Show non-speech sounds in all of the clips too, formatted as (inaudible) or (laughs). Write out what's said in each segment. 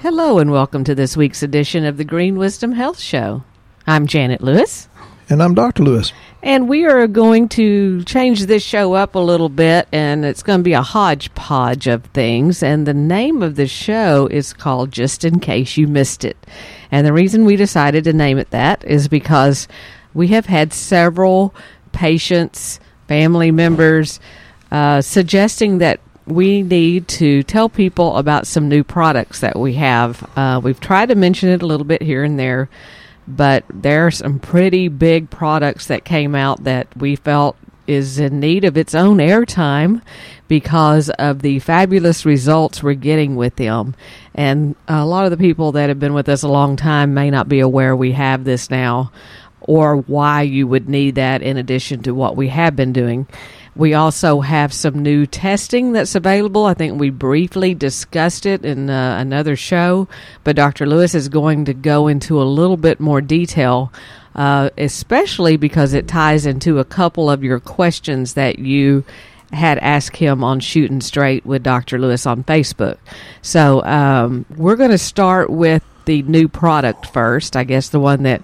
Hello, and welcome to this week's edition of the Green Wisdom Health Show. I'm Janet Lewis. And I'm Dr. Lewis. And we are going to change this show up a little bit, and it's going to be a hodgepodge of things. And the name of the show is called Just in Case You Missed It. And the reason we decided to name it that is because we have had several patients, family members, uh, suggesting that we need to tell people about some new products that we have. Uh, we've tried to mention it a little bit here and there, but there are some pretty big products that came out that we felt is in need of its own airtime because of the fabulous results we're getting with them. And a lot of the people that have been with us a long time may not be aware we have this now or why you would need that in addition to what we have been doing. We also have some new testing that's available. I think we briefly discussed it in uh, another show, but Dr. Lewis is going to go into a little bit more detail, uh, especially because it ties into a couple of your questions that you had asked him on Shooting Straight with Dr. Lewis on Facebook. So um, we're going to start with the new product first. I guess the one that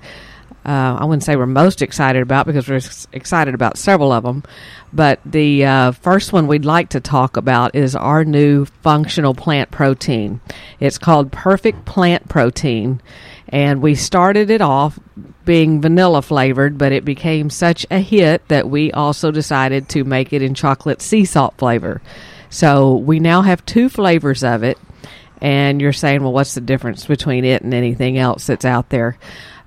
uh, I wouldn't say we're most excited about because we're excited about several of them. But the uh, first one we'd like to talk about is our new functional plant protein. It's called Perfect Plant Protein. And we started it off being vanilla flavored, but it became such a hit that we also decided to make it in chocolate sea salt flavor. So we now have two flavors of it. And you're saying, well, what's the difference between it and anything else that's out there?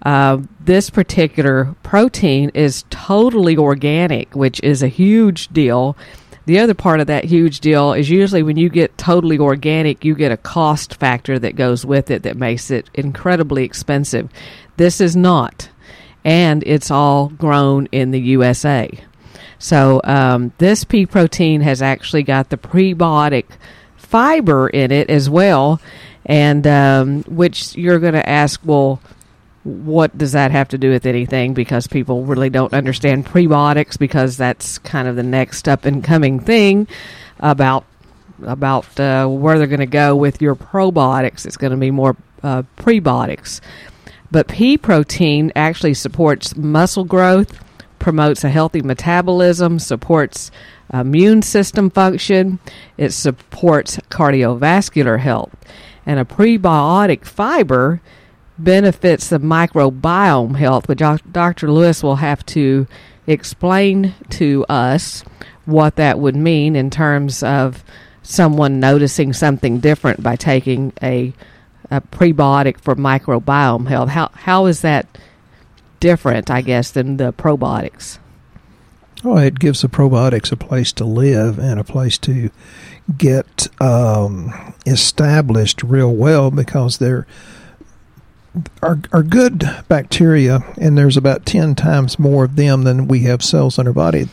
Uh, this particular protein is totally organic, which is a huge deal. The other part of that huge deal is usually when you get totally organic, you get a cost factor that goes with it that makes it incredibly expensive. This is not, and it's all grown in the USA. So um, this pea protein has actually got the prebiotic fiber in it as well, and um, which you're going to ask, well, what does that have to do with anything? Because people really don't understand prebiotics because that's kind of the next up and coming thing about about uh, where they're going to go with your probiotics. It's going to be more uh, prebiotics. But pea protein actually supports muscle growth, promotes a healthy metabolism, supports immune system function, it supports cardiovascular health. And a prebiotic fiber benefits of microbiome health, but Dr. Lewis will have to explain to us what that would mean in terms of someone noticing something different by taking a, a prebiotic for microbiome health. How how is that different, I guess, than the probiotics? Oh, it gives the probiotics a place to live and a place to get um, established real well because they're are, are good bacteria, and there's about 10 times more of them than we have cells in our body.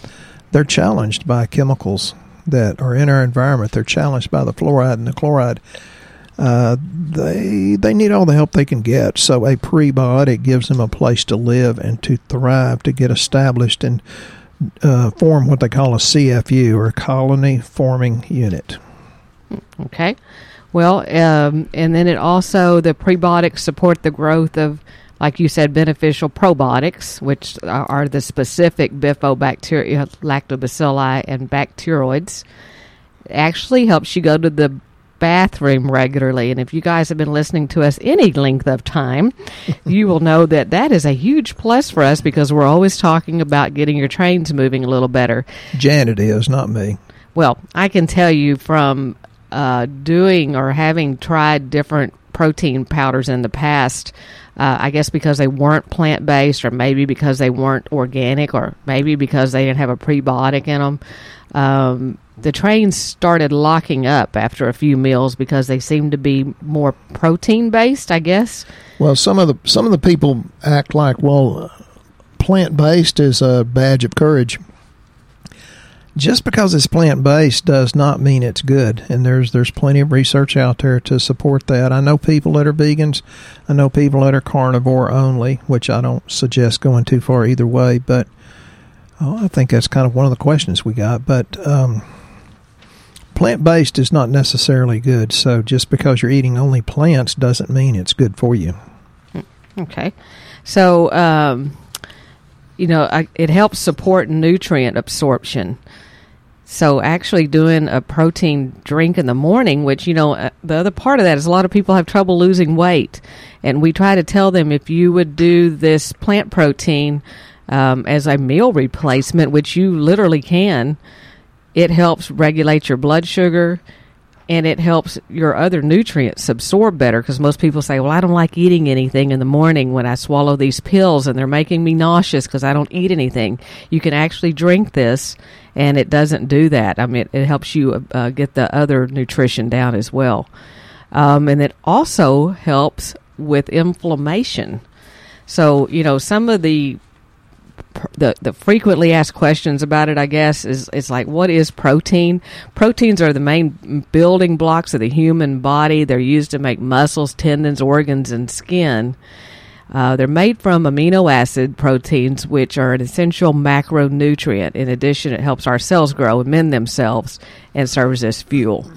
They're challenged by chemicals that are in our environment. They're challenged by the fluoride and the chloride. Uh, they they need all the help they can get. So a prebiotic gives them a place to live and to thrive, to get established and uh, form what they call a CFU or colony forming unit. Okay. Well, um, and then it also, the prebiotics support the growth of, like you said, beneficial probiotics, which are, the specific bifidobacteria, lactobacilli, and bacteroids. It actually helps you go to the bathroom regularly. And if you guys have been listening to us any length of time, (laughs) you will know that that is a huge plus for us because we're always talking about getting your trains moving a little better. Janet is, not me. Well, I can tell you from uh, doing or having tried different protein powders in the past, uh, I guess because they weren't plant based, or maybe because they weren't organic, or maybe because they didn't have a prebiotic in them. Um, the trains started locking up after a few meals because they seemed to be more protein based. I guess. Well, some of the some of the people act like well, plant based is a badge of courage just because it's plant based does not mean it's good. And there's there's plenty of research out there to support that. I know people that are vegans. I know people that are carnivore only, which I don't suggest going too far either way. But oh, I think that's kind of one of the questions we got. But um, plant based is not necessarily good. So just because you're eating only plants doesn't mean it's good for you. Okay. So, um, you know, I, it helps support nutrient absorption. So, actually, doing a protein drink in the morning, which, you know, uh, the other part of that is a lot of people have trouble losing weight. And we try to tell them if you would do this plant protein um, as a meal replacement, which you literally can, it helps regulate your blood sugar and it helps your other nutrients absorb better because most people say, Well, I don't like eating anything in the morning when I swallow these pills and they're making me nauseous because I don't eat anything. You can actually drink this and it doesn't do that. I mean, it, it helps you uh, get the other nutrition down as well. Um, and it also helps with inflammation. So, you know, some of the the the frequently asked questions about it, I guess, is it's like what is protein? Proteins are the main building blocks of the human body. They're used to make muscles, tendons, organs, and skin. Uh, they're made from amino acid proteins, which are an essential macronutrient. In addition, it helps our cells grow and mend themselves and serves as fuel.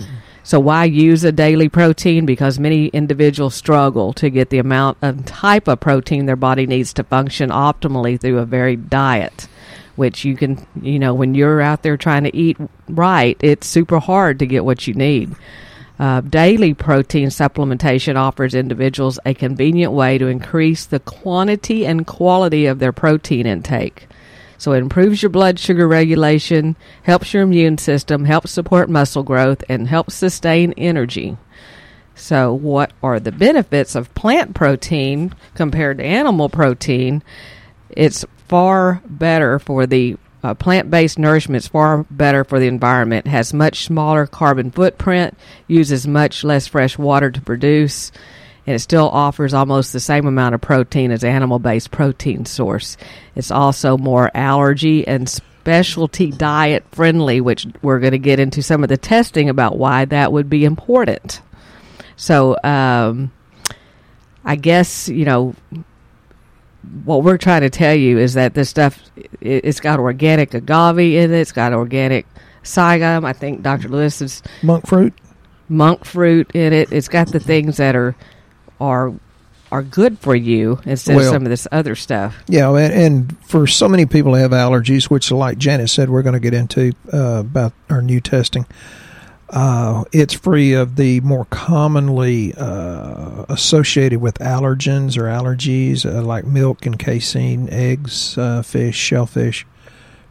So why use a daily protein? Because many individuals struggle to get the amount and type of protein their body needs to function optimally through a varied diet. Which you can, you know, when you're out there trying to eat right, it's super hard to get what you need. Uh, daily protein supplementation offers individuals a convenient way to increase the quantity and quality of their protein intake. So it improves your blood sugar regulation, helps your immune system, helps support muscle growth, and helps sustain energy. So, what are the benefits of plant protein compared to animal protein? It's far better for the uh, plant based nourishment, it's far better for the environment, has much smaller carbon footprint, uses much less fresh water to produce and it still offers almost the same amount of protein as animal based protein source. It's also more allergy and specialty diet friendly, which we're going to get into some of the testing about why that would be important. So, um, I guess, you know, what we're trying to tell you is that this stuff, it's got organic agave in it, it's got organic sorghum. I think Dr. Lewis is monk fruit. Monk fruit in it. It's got the things that are are are good for you instead well, of some of this other stuff. Yeah, and, and, for so many people who have allergies, which, like Janet said, we're going to get into uh, about our new testing. Uh, it's free of the more commonly uh, associated with allergens or allergies, uh, like milk and casein, eggs, uh, fish, shellfish,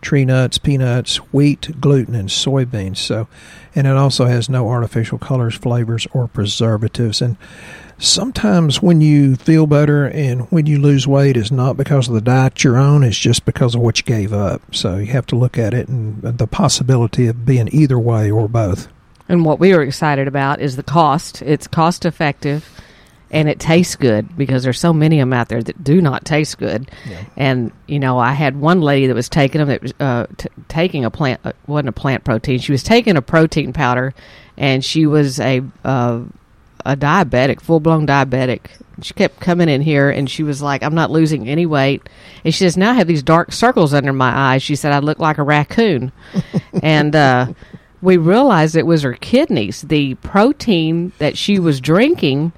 tree nuts, peanuts, wheat, gluten, and soybeans. So, and it also has no artificial colors, flavors, or preservatives. And sometimes when you feel better and when you lose weight is not because of the diet you're on, it's just because of what you gave up. So you have to look at it and the possibility of being either way or both. And what we are excited about is the cost. It's cost effective and it tastes good because there's so many of them out there that do not taste good. Yeah. And you know, I had one lady that was taking them that was uh, t- taking a plant uh, wasn't a plant protein. She was taking a protein powder, and she was a uh, a diabetic, full blown diabetic. She kept coming in here and she was like, I'm not losing any weight. And she says, Now I have these dark circles under my eyes. She said, I look like a raccoon. (laughs) and uh, we realized it was her kidneys. The protein that she was drinking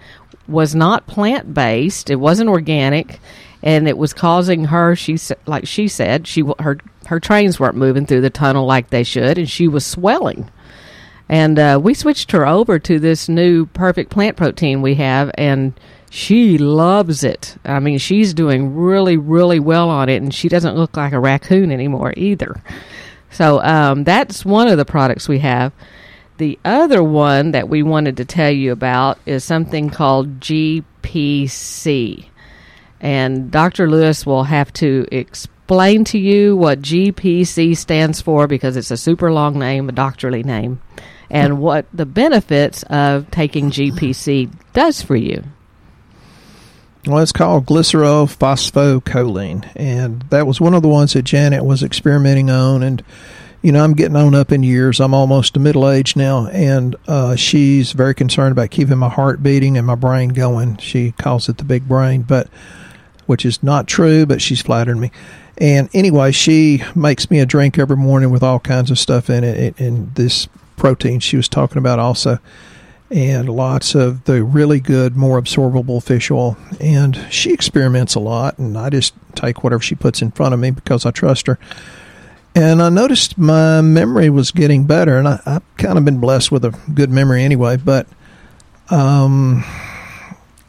was not plant based, it wasn't organic. And it was causing her. She like she said, she her her trains weren't moving through the tunnel like they should, and she was swelling. And uh, we switched her over to this new perfect plant protein we have, and she loves it. I mean, she's doing really, really well on it, and she doesn't look like a raccoon anymore either. So um, that's one of the products we have. The other one that we wanted to tell you about is something called GPC. And Dr. Lewis will have to explain to you what GPC stands for because it's a super long name, a doctorly name and what the benefits of taking GPC does for you. Well, it's called glycerol phosphocholine, and that was one of the ones that Janet was experimenting on. And you know, I'm getting on up in years. I'm almost to middle age now, and uh, she's very concerned about keeping my heart beating and my brain going. She calls it the big brain, but which is not true. But she's flattering me. And anyway, she makes me a drink every morning with all kinds of stuff in it. And this proteins she was talking about also, and lots of the really good, more absorbable fish oil. And she experiments a lot, and I just take whatever she puts in front of me because I trust her. And I noticed my memory was getting better, and I, I've kind of been blessed with a good memory anyway. But um,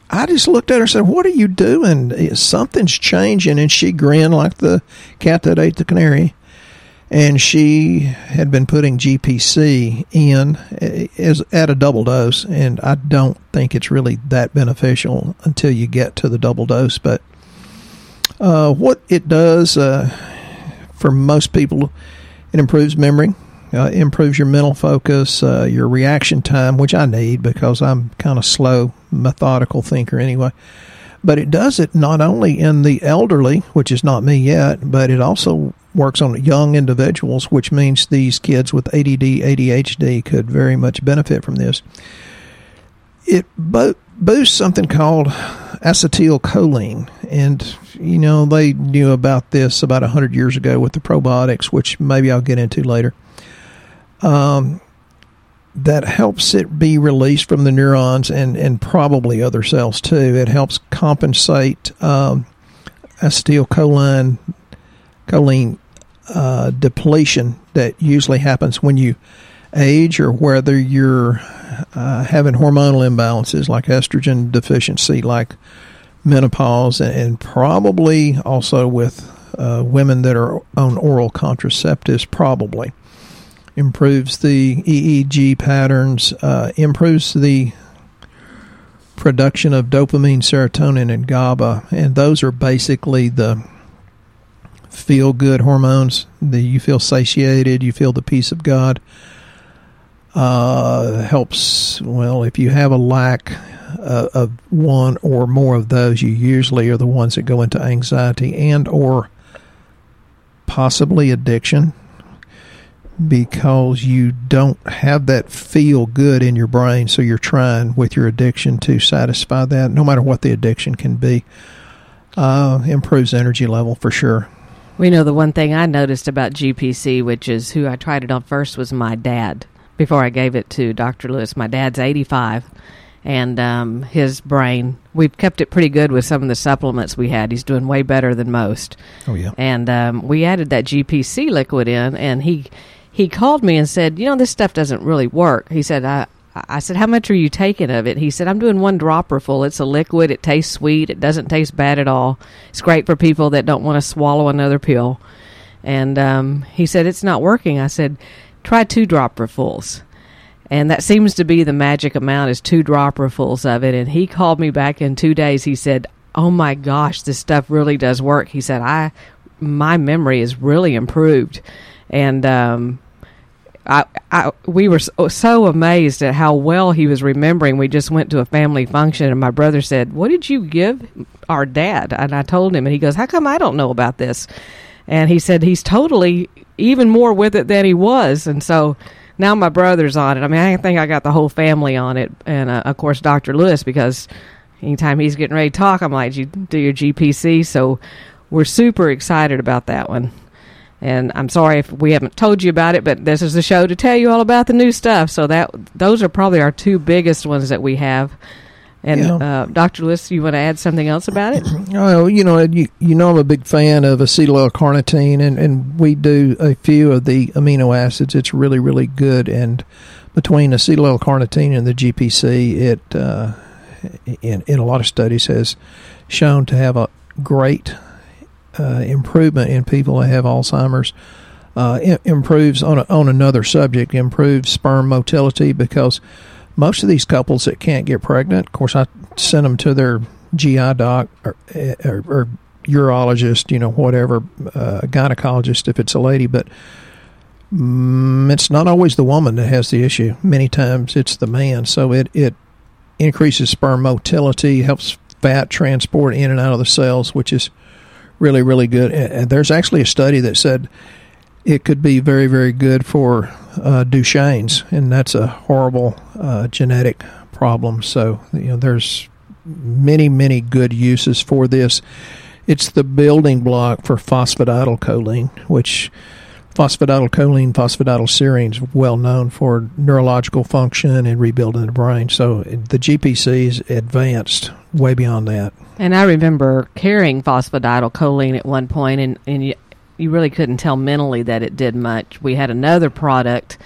I just looked at her and said, "What are you doing? Something's changing." And she grinned like the cat that ate the canary and she had been putting GPC in as at a double dose, and I don't think it's really that beneficial until you get to the double dose. But uh, what it does uh, for most people, it improves memory, uh, improves your mental focus, uh, your reaction time, which I need because I'm kind of slow, methodical thinker anyway. But it does it not only in the elderly, which is not me yet, but it also works on young individuals, which means these kids with ADD, ADHD could very much benefit from this. It bo- boosts something called acetylcholine, and you know they knew about this about hundred years ago with the probiotics, which maybe I'll get into later. Um, that helps it be released from the neurons and, and probably other cells too. It helps compensate um, acetylcholine choline uh, depletion that usually happens when you age or whether you're uh, having hormonal imbalances like estrogen deficiency, like menopause, and, probably also with uh, women that are on oral contraceptives, probably improves the EEG patterns, uh, improves the production of dopamine, serotonin, and GABA, and those are basically the feel good hormones. The you feel satiated, you feel the peace of God. Uh, helps well if you have a lack uh, of one or more of those. You usually are the ones that go into anxiety and or possibly addiction because you don't have that feel good in your brain. So you're trying with your addiction to satisfy that, no matter what the addiction can be. Uh, improves energy level for sure. We know the one thing I noticed about GPC, which is who I tried it on first, was my dad. Before I gave it to Dr. Lewis, my dad's 85, and um, his brain. We've kept it pretty good with some of the supplements we had. He's doing way better than most. Oh yeah. And um, we added that GPC liquid in, and he he called me and said, "You know, this stuff doesn't really work." He said, "I." I said, "How much are you taking of it?" He said, "I'm doing one dropper full. It's a liquid. It tastes sweet. It doesn't taste bad at all. It's great for people that don't want to swallow another pill." And um, he said, "It's not working." I said, "Try two dropperfuls." And that seems to be the magic amount is two dropperfuls of it. And he called me back in two days. He said, "Oh my gosh, this stuff really does work." He said, "I my memory is really improved." and um, I, I, we were so, so, amazed at how well he was remembering. We just went to a family function, and my brother said, "What did you give our dad?" And I told him, and he goes, "How come I don't know about this?" And he said he's totally even more with it than he was, and so now my brother's on it. I mean, I think I got the whole family on it, and uh, of course Dr. Lewis because anytime he's getting ready to talk, I'm like, "You do your GPC." So we're super excited about that one. And I'm sorry if we haven't told you about it, but this is the show to tell you all about the new stuff. So that those are probably our two biggest ones that we have. And yeah. uh, Dr. Lewis, you want to add something else about it? (clears throat) Oh, you know, you, you know, I'm a big fan of acetyl L-carnitine, and, and we do a few of the amino acids. It's really, really good. And between acetyl L-carnitine and the GPC, it uh, in in a lot of studies has shown to have a great uh, improvement in people that have Alzheimer's. Uh, improves on a, on another subject, improves sperm motility because most of these couples that can't get pregnant, of course, I send them to their GI doc or, or, or urologist, you know, whatever, uh, gynecologist if it's a lady, but mm, it's not always the woman that has the issue. Many times it's the man. So it, it increases sperm motility, helps fat transport in and out of the cells, which is really, really good. And there's actually a study that said it could be very, very good for uh, Duchenne's, and that's a horrible uh, genetic problem. So, you know, there's many, many good uses for this. It's the building block for phosphatidylcholine, which phosphatidylcholine, phosphatidylserine is well known for neurological function and rebuilding the brain. So the GPC is advanced way beyond that. And I remember carrying phosphatidylcholine at one point, and, and you, you really couldn't tell mentally that it did much. We had another product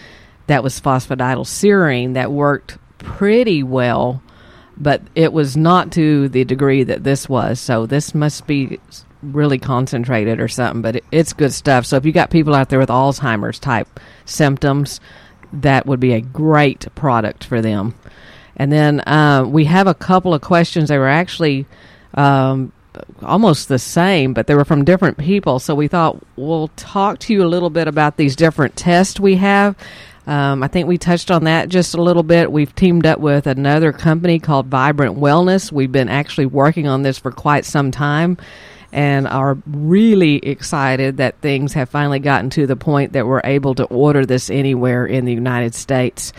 that was phosphatidylserine that worked pretty well, but it was not to the degree that this was. So this must be really concentrated or something, but it, it's good stuff. So if you got people out there with Alzheimer's type symptoms, that would be a great product for them. And then uh, we have a couple of questions. They were actually um, almost the same, but they were from different people. So we thought we'll talk to you a little bit about these different tests we have. Um, I think we touched on that just a little bit. We've teamed up with another company called Vibrant Wellness. We've been actually working on this for quite some time and are really excited that things have finally gotten to the point that we're able to order this anywhere in the United States.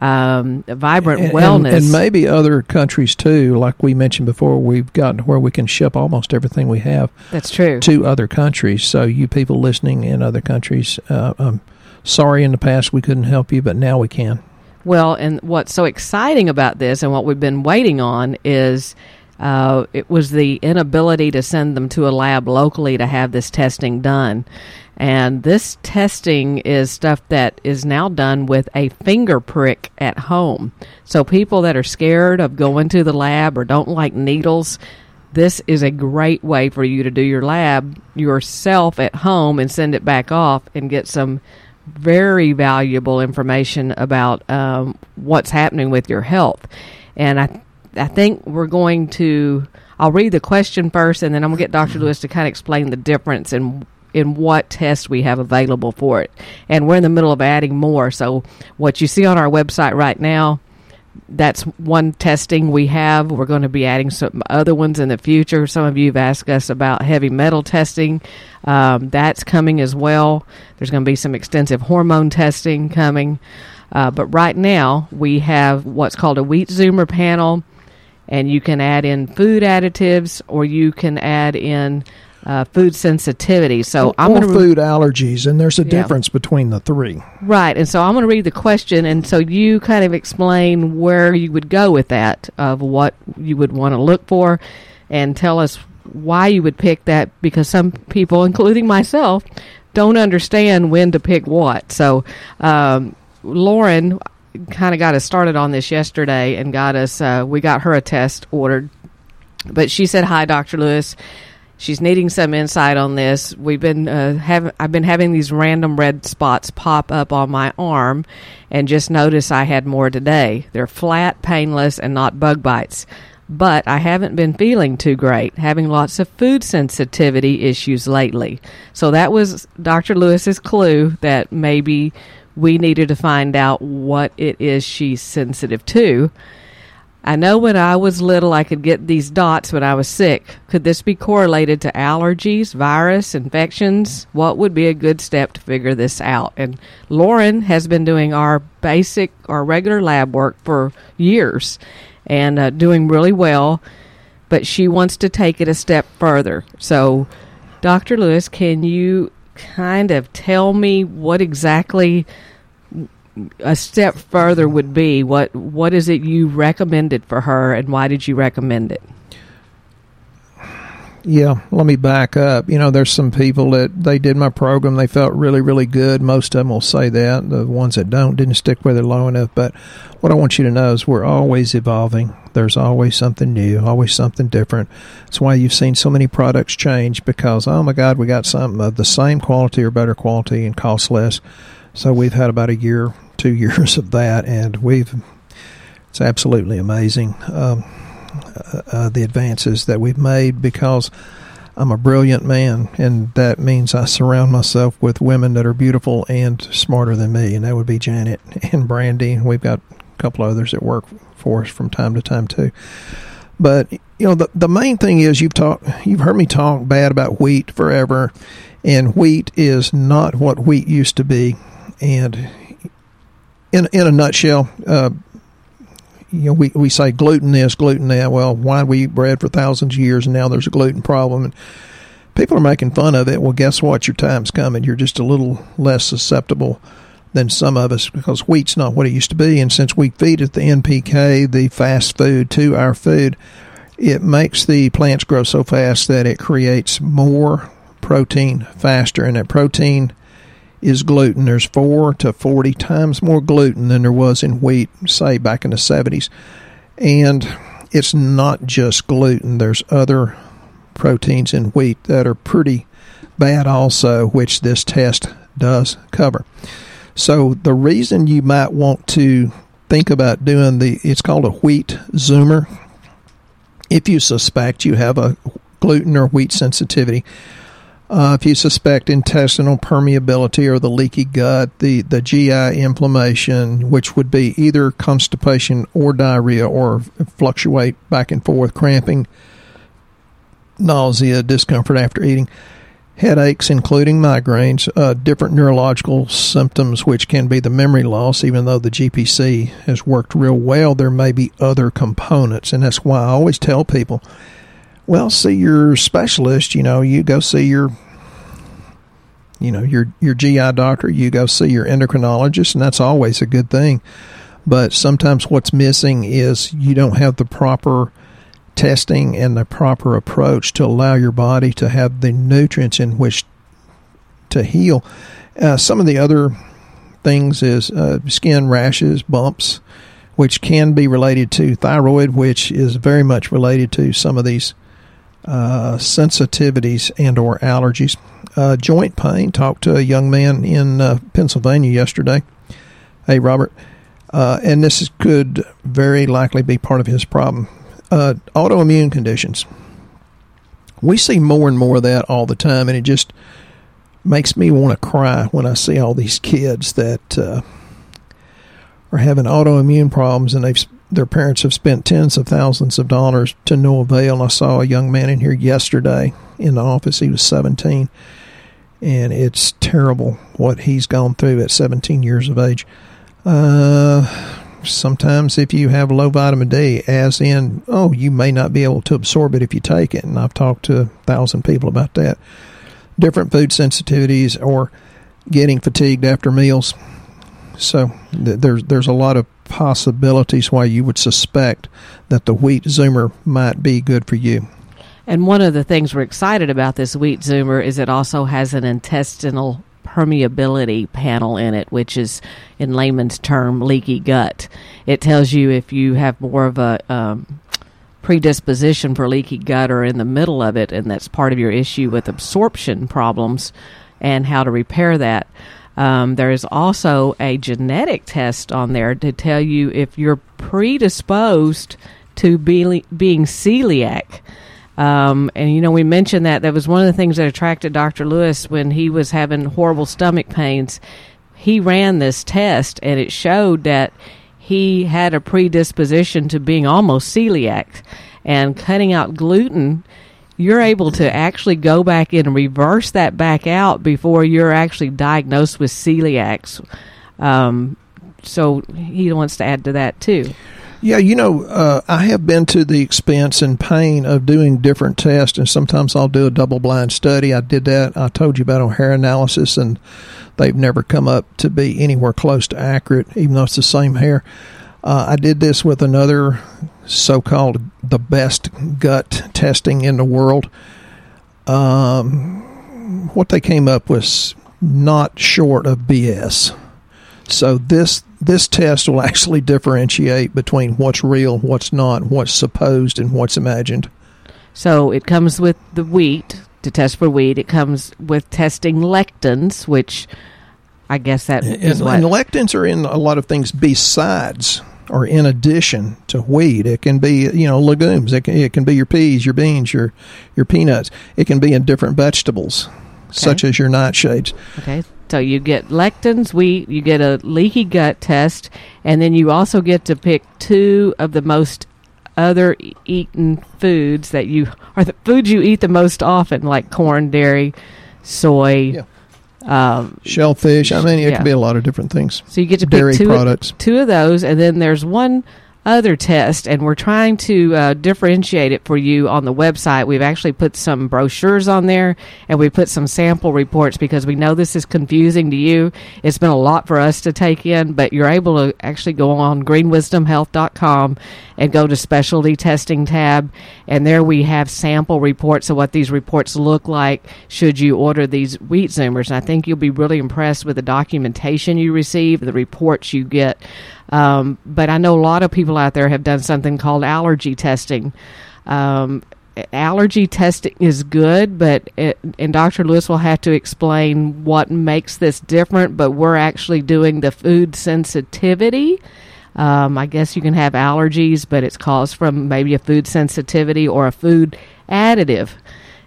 Um, vibrant and, wellness, and, and, maybe other countries too. Like we mentioned before, we've gotten to where we can ship almost everything we have. That's true to other countries. So you people listening in other countries, uh, um, sorry in the past we couldn't help you, but now we can. Well, and what's so exciting about this, and what we've been waiting on, is uh, it was the inability to send them to a lab locally to have this testing done. And this testing is stuff that is now done with a finger prick at home. So people that are scared of going to the lab or don't like needles, this is a great way for you to do your lab yourself at home and send it back off and get some very valuable information about um, what's happening with your health. And I I think we're going to. I'll read the question first, and then I'm gonna get Dr. Lewis to kind of explain the difference in in what tests we have available for it. And we're in the middle of adding more. So what you see on our website right now, that's one testing we have. We're going to be adding some other ones in the future. Some of you have asked us about heavy metal testing. Um, that's coming as well. There's going to be some extensive hormone testing coming. Uh, but right now, we have what's called a wheat zoomer panel and you can add in food additives or you can add in uh, food sensitivity. So or, I'm going to food allergies, and there's a yeah. difference between the three. Right, and so I'm going to read the question, and so you kind of explain where you would go with that of what you would want to look for, and tell us why you would pick that because some people, including myself, don't understand when to pick what. So, um, Lauren, kind of got us started on this yesterday and got us. Uh, we got her a test ordered, but she said, "Hi, Doctor Lewis." She's needing some insight on this. We've been uh, having I've been having these random red spots pop up on my arm, and just notice I had more today. They're flat, painless, and not bug bites. But I haven't been feeling too great, having lots of food sensitivity issues lately. So that was Dr. Lewis's clue that maybe we needed to find out what it is she's sensitive to. I know when I was little I could get these dots when I was sick. Could this be correlated to allergies, virus, infections? What would be a good step to figure this out? And Lauren has been doing our basic our regular lab work for years and uh, doing really well, but she wants to take it a step further. So, Dr. Lewis, can you kind of tell me what exactly a step further would be what what is it you recommended for her and why did you recommend it? Yeah let me back up. You know there's some people that they did my program they felt really really good. Most of them will say that. The ones that don't didn't stick with it long enough. But what i want you to know is we're always evolving. There's always something new always something different. That's why you've seen so many products change because oh my god we got something of the same quality or better quality and cost less so we've had about a year, two (laughs) years of that, and we've it's absolutely amazing um, uh, uh, the advances that we've made because I'm a brilliant man, and that means I surround myself with women that are beautiful and smarter than me, and that would be Janet and Brandy. We've got a couple others that work for us from time to time too. But you know, the the main thing is you've talked, you've heard me talk bad about wheat forever, and wheat is not what wheat used to be. And in in a nutshell, uh, you know, we, we say gluten this, gluten that. Well, why we eat bread for thousands of years and now there's a gluten problem? And people are making fun of it. Well, guess what? Your time's coming. You're just a little less susceptible than some of us because wheat's not what it used to be. And since we feed it the NPK, the fast food to our food, it makes the plants grow so fast that it creates more protein faster. And that protein is gluten. There's four to 40 times more gluten than there was in wheat, say, back in the 70s. And it's not just gluten, there's other proteins in wheat that are pretty bad, also, which this test does cover. So, the reason you might want to think about doing the it's called a wheat zoomer if you suspect you have a gluten or wheat sensitivity uh, if you suspect intestinal permeability or the leaky gut, the, the GI inflammation, which would be either constipation or diarrhea or fluctuate back and forth, cramping, nausea, discomfort after eating, headaches, including migraines, uh, different neurological symptoms, which can be the memory loss, even though the GPC has worked real well, there may be other components. And that's why I always tell people well, see your specialist. You know, you go see your, you know, your your GI doctor. You go see your endocrinologist, and that's always a good thing. But sometimes what's missing is you don't have the proper testing and the proper approach to allow your body to have the nutrients in which to heal. Uh, some of the other things is uh, skin rashes, bumps, which can be related to thyroid, which is very much related to some of these uh, sensitivities and or allergies. Uh, joint pain. Talked to a young man in uh, Pennsylvania yesterday. Hey, Robert. Uh, and this is, could very likely be part of his problem. Uh, autoimmune conditions. We see more and more of that all the time, and it just makes me want to cry when I see all these kids that uh, are having autoimmune problems and they've their parents have spent tens of thousands of dollars to no avail. I saw a young man in here yesterday in the office. He was 17, and it's terrible what he's gone through at 17 years of age. Uh, sometimes, if you have low vitamin D, as in, oh, you may not be able to absorb it if you take it, and I've talked to a thousand people about that. Different food sensitivities or getting fatigued after meals. So th- there's there's a lot of possibilities why you would suspect that the wheat zoomer might be good for you. And one of the things we're excited about this wheat zoomer is it also has an intestinal permeability panel in it, which is in layman's term leaky gut. It tells you if you have more of a um, predisposition for leaky gut or in the middle of it, and that's part of your issue with absorption problems and how to repair that. Um, there is also a genetic test on there to tell you if you're predisposed to be, being celiac. Um, and you know, we mentioned that that was one of the things that attracted Dr. Lewis when he was having horrible stomach pains. He ran this test, and it showed that he had a predisposition to being almost celiac. And cutting out gluten you're able to actually go back in and reverse that back out before you're actually diagnosed with celiacs. Um, so he wants to add to that too. Yeah, you know, uh, I have been to the expense and pain of doing different tests, and sometimes I'll do a double blind study. I did that. I told you about on hair analysis, and they've never come up to be anywhere close to accurate, even though it's the same hair. Uh, I did this with another so called the best gut testing in the world. Um, what they came up with not short of BS. So this this test will actually differentiate between what's real, what's not, what's supposed, and what's imagined. So it comes with the wheat to test for wheat. It comes with testing lectins, which I guess that and, and lectins are in a lot of things besides or in addition to wheat. It can be, you know, legumes. It can, it can be your peas, your beans, your your peanuts. It can be in different vegetables, okay. such as your nightshades. Okay. So you get lectins, wheat, you get a leaky gut test, and then you also get to pick two of the most other eaten foods that you are the foods you eat the most often, like corn, dairy, soy. Yeah um, Shellfish. I mean, it yeah. could be a lot of different things. So you get to dairy pick two products. Of, two of those, and then there's one other test, and we're trying to uh, differentiate it for you on the website. We've actually put some brochures on there, and we put some sample reports because we know this is confusing to you. It's been a lot for us to take in, but you're able to actually go on greenwisdomhealth.com and go to specialty testing tab, and there we have sample reports of what these reports look like should you order these wheat zoomers. And I think you'll be really impressed with the documentation you receive, the reports you get. Um, but I know a lot of people out there have done something called allergy testing. Um, allergy testing is good, but it, and Dr. Lewis will have to explain what makes this different. But we're actually doing the food sensitivity um, I guess you can have allergies, but it's caused from maybe a food sensitivity or a food additive.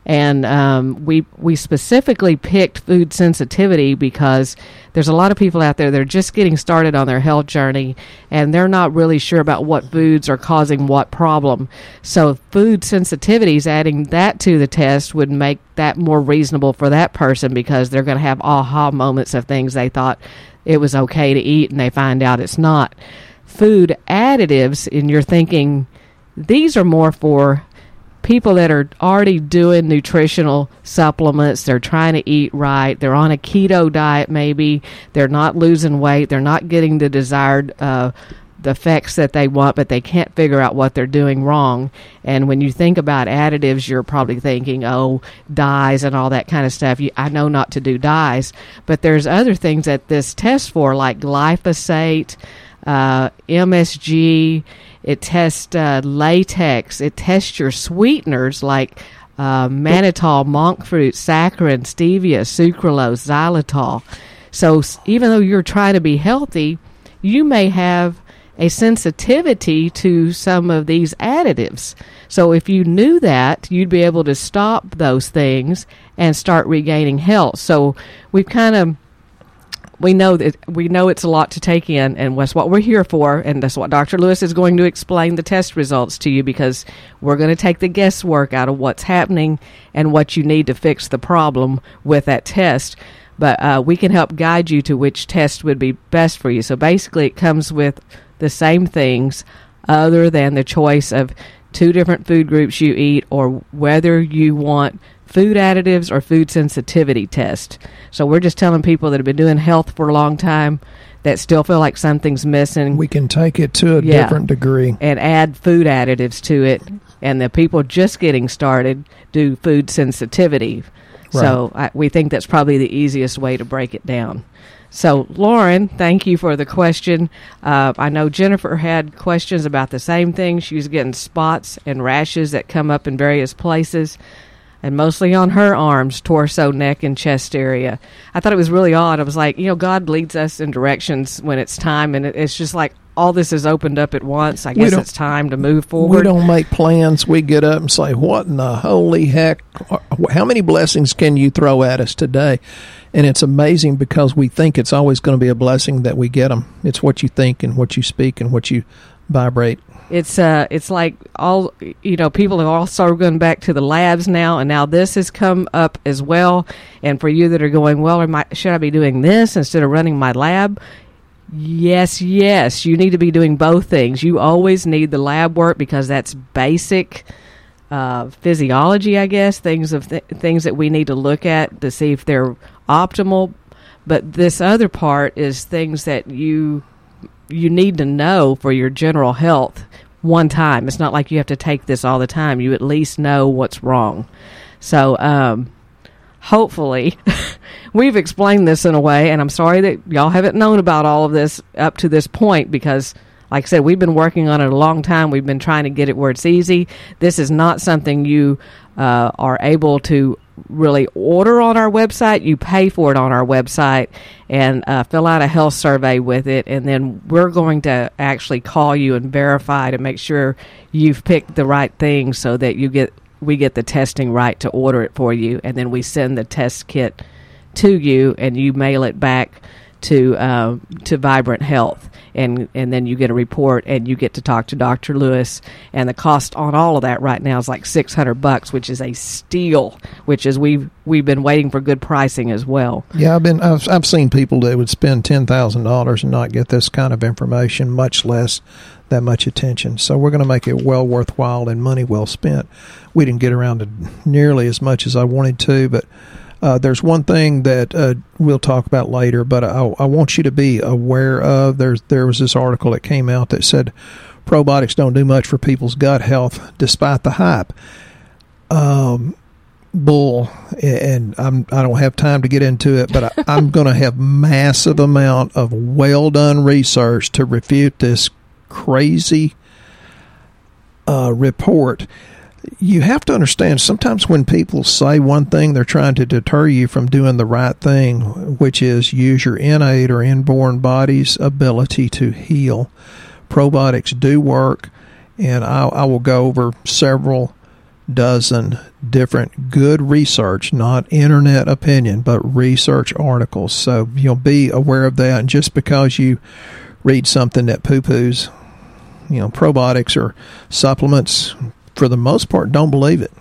And um, we we specifically picked food sensitivity because there's a lot of people out there that are just getting started on their health journey, and they're not really sure about what foods are causing what problem. So food sensitivities, adding that to the test would make that more reasonable for that person because they're going to have aha moments of things they thought it was okay to eat, and they find out it's not food additives and you're thinking these are more for people that are already doing nutritional supplements they're trying to eat right they're on a keto diet maybe they're not losing weight they're not getting the desired uh, the effects that they want but they can't figure out what they're doing wrong. And when you think about additives you're probably thinking oh dyes and all that kind of stuff. You, i know not to do dyes. But there's other things that this tests for like glyphosate uh, MSG. It tests uh, latex. It tests your sweeteners like uh, mannitol, monk fruit, saccharin, stevia, sucralose, xylitol. So even though you're trying to be healthy, you may have a sensitivity to some of these additives. So if you knew that, you'd be able to stop those things and start regaining health. So we've kind of we know that we know it's a lot to take in, and that's what we're here for. And that's what Dr. Lewis is going to explain the test results to you because we're going to take the guesswork out of what's happening and what you need to fix the problem with that test. But uh, we can help guide you to which test would be best for you. So basically, it comes with the same things, other than the choice of two different food groups you eat or whether you want food additives or food sensitivity test. So we're just telling people that have been doing health for a long time that still feel like something's missing. We can take it to a yeah, different degree and add food additives to it. And the people just getting started do food sensitivity. Right. So I, we think that's probably the easiest way to break it down. So, Lauren, thank you for the question. Uh, I know Jennifer had questions about the same thing. She was getting spots and rashes that come up in various places and mostly on her arms, torso, neck, and chest area. I thought it was really odd. I was like, you know, God leads us in directions when it's time, and it's just like all this is opened up at once. I guess it's time to move forward. We don't make plans. We get up and say, "What in the holy heck? How many blessings can you throw at us today?" And it's amazing because we think it's always going to be a blessing that we get them. It's what you think and what you speak and what you vibrate. It's uh, it's like all you know. People are also going back to the labs now, and now this has come up as well. And for you that are going, well, I, should I be doing this instead of running my lab? Yes, yes. You need to be doing both things. You always need the lab work because that's basic uh, physiology, I guess. Things of th- things that we need to look at to see if they're optimal. But this other part is things that you you need to know for your general health one time. It's not like you have to take this all the time. You at least know what's wrong. So, um, hopefully, (laughs) we've explained this in a way, and I'm sorry that y'all haven't known about all of this up to this point because, like I said, we've been working on it a long time. We've been trying to get it where it's easy. This is not something you uh, are able to really order on our website. You pay for it on our website and uh, fill out a health survey with it, and then we're going to actually call you and verify to make sure you've picked the right thing, so that you get we get the testing right to order it for you, and then we send the test kit to you, and you mail it back to uh, to Vibrant Health, and and then you get a report, and you get to talk to Dr. Lewis, and the cost on all of that right now is like six hundred bucks, which is a steal. Which is we've we've been waiting for good pricing as well. Yeah, I've been I've I've seen people that would spend ten thousand dollars and not get this kind of information, much less that much attention. So we're going to make it well worthwhile and money well spent. We didn't get around to nearly as much as I wanted to, but uh, there's one thing that uh, we'll talk about later, but I, I, want you to be aware of. There's there was this article that came out that said probiotics don't do much for people's gut health, despite the hype. Um, bull, and I'm I don't have time to get into it, but I, (laughs) I'm going to have massive amount of well done research to refute this crazy uh, report you have to understand sometimes when people say one thing, they're trying to deter you from doing the right thing, which is use your innate or inborn body's ability to heal. Probiotics do work, and I, I will go over several dozen different good research, not internet opinion, but research articles. So you'll be aware of that. And just because you read something that poo poos, you know, probiotics or supplements, for the most part, don't believe it.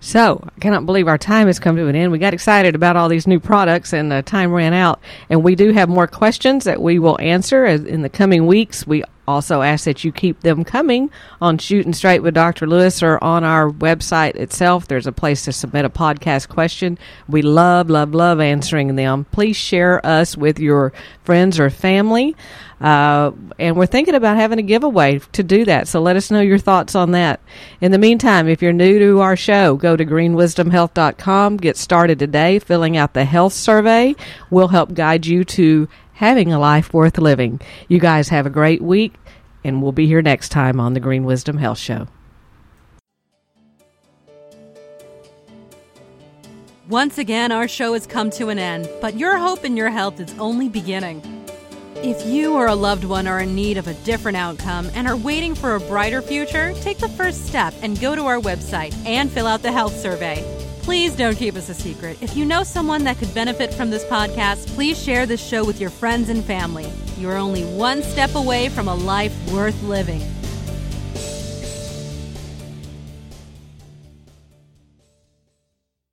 So, I cannot believe our time has come to an end. We got excited about all these new products and the time ran out. And we do have more questions that we will answer in the coming weeks. We also ask that you keep them coming on Shooting Straight with Dr. Lewis or on our website itself. There's a place to submit a podcast question. We love, love, love answering them. Please share us with your friends or family. Uh, and we're thinking about having a giveaway to do that. So let us know your thoughts on that. In the meantime, if you're new to our show, go to greenwisdomhealth.com. Get started today filling out the health survey. We'll help guide you to having a life worth living. You guys have a great week, and we'll be here next time on the Green Wisdom Health Show. Once again, our show has come to an end, but your hope in your health is only beginning. If you or a loved one are in need of a different outcome and are waiting for a brighter future, take the first step and go to our website and fill out the health survey. Please don't keep us a secret. If you know someone that could benefit from this podcast, please share this show with your friends and family. You're only one step away from a life worth living.